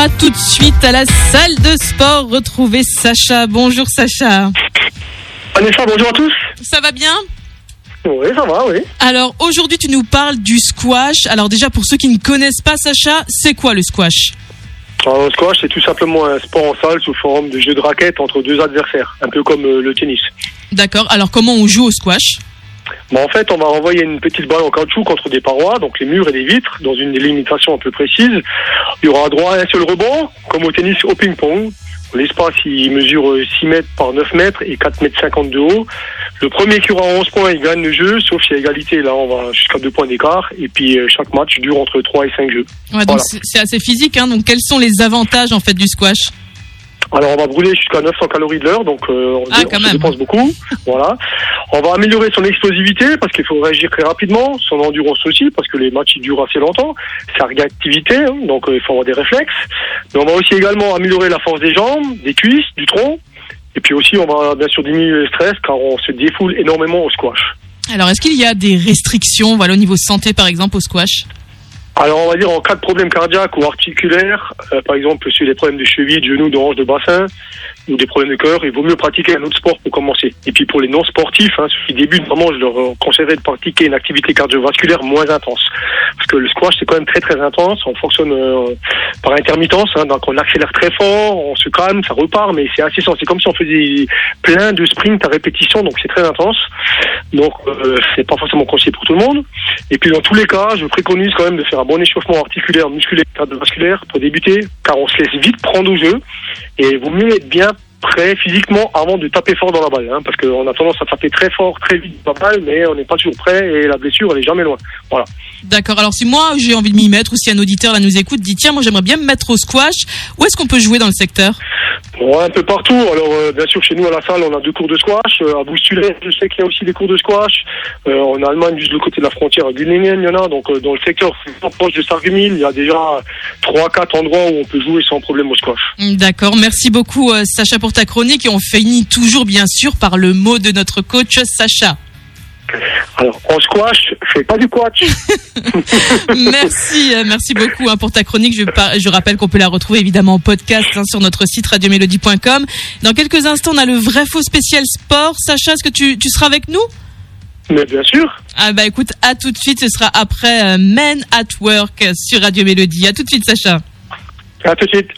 va tout de suite à la salle de sport retrouver Sacha. Bonjour Sacha. Vanessa, bonjour à tous. Ça va bien? Oui, ça va, oui. Alors aujourd'hui tu nous parles du squash. Alors déjà pour ceux qui ne connaissent pas Sacha, c'est quoi le squash? Alors, le squash, c'est tout simplement un sport en salle sous forme de jeu de raquette entre deux adversaires, un peu comme euh, le tennis. D'accord. Alors comment on joue au squash? Mais en fait, on va envoyer une petite balle en caoutchouc contre des parois, donc les murs et les vitres, dans une délimitation un peu précise. Il y aura droit à un seul rebond, comme au tennis au ping-pong. L'espace, il mesure euh, 6 mètres par 9 mètres et 4 mètres 50 de haut. Le premier qui aura 11 points, il gagne le jeu, sauf s'il y a égalité. Là, on va jusqu'à 2 points d'écart. Et puis, euh, chaque match dure entre 3 et 5 jeux. Ouais, donc Voilà. c'est assez physique. Hein, donc quels sont les avantages en fait du squash? Alors on va brûler jusqu'à 900 calories de l'heure, donc euh, on, Ah, on se dépense beaucoup. voilà. On va améliorer son explosivité parce qu'il faut réagir très rapidement, son endurance aussi parce que les matchs ils durent assez longtemps, sa réactivité, hein, donc euh, il faut avoir des réflexes. Mais on va aussi également améliorer la force des jambes, des cuisses, du tronc. Et puis aussi on va bien sûr diminuer le stress car on se défoule énormément au squash. Alors est-ce qu'il y a des restrictions voilà, au niveau santé par exemple au squash? Alors on va dire en cas de problème cardiaque ou articulaire, euh, par exemple sur les problèmes de cheville, de genoux, de hanche, de bassin, ou des problèmes de cœur, il vaut mieux pratiquer un autre sport pour commencer. Et puis pour les non sportifs, hein, ceux qui débutent, vraiment je leur conseillerais de pratiquer une activité cardiovasculaire moins intense. Parce que le squash c'est quand même très très intense, on fonctionne euh, par intermittence, hein, donc on accélère très fort, on se calme, ça repart, mais c'est assez c'est comme si on faisait plein de sprints à répétition, donc c'est très intense. Donc euh, c'est pas forcément conseillé pour tout le monde. Et puis dans tous les cas, je préconise quand même de faire un bon échauffement articulaire, musculaire, cardiovasculaire pour débuter, car on se laisse vite prendre au jeu. Et vaut mieux être bien prêt physiquement avant de taper fort dans la balle, hein, parce qu'on a tendance à taper très fort, très vite dans la balle, mais on n'est pas toujours prêt et la blessure elle est jamais loin. Voilà. D'accord. Alors si moi j'ai envie de m'y mettre ou si un auditeur là nous écoute dit tiens moi j'aimerais bien me mettre au squash, où est-ce qu'on peut jouer dans le secteur? Un peu partout. Alors, euh, bien sûr, chez nous à la salle, on a deux cours de squash. Euh, à je sais qu'il y a aussi des cours de squash. Euh, en Allemagne, juste de côté de la frontière, à Gülingen, il y en a. Donc, euh, dans le secteur proche de Sarreguemines, il y a déjà trois, quatre endroits où on peut jouer sans problème au squash. D'accord. Merci beaucoup euh, Sacha pour ta chronique et on finit toujours bien sûr par le mot de notre coach Sacha. Alors, en squash, fais pas du quatch. merci, euh, merci beaucoup hein, pour ta chronique. Je, par- je rappelle qu'on peut la retrouver évidemment en podcast hein, sur notre site radiomélodie.com. Dans quelques instants, on a le vrai faux spécial sport. Sacha, est-ce que tu, tu seras avec nous? Mais bien sûr. Ah bah écoute, à tout de suite. Ce sera après euh, Men at Work sur Radio Mélodie. À tout de suite, Sacha. À tout de suite.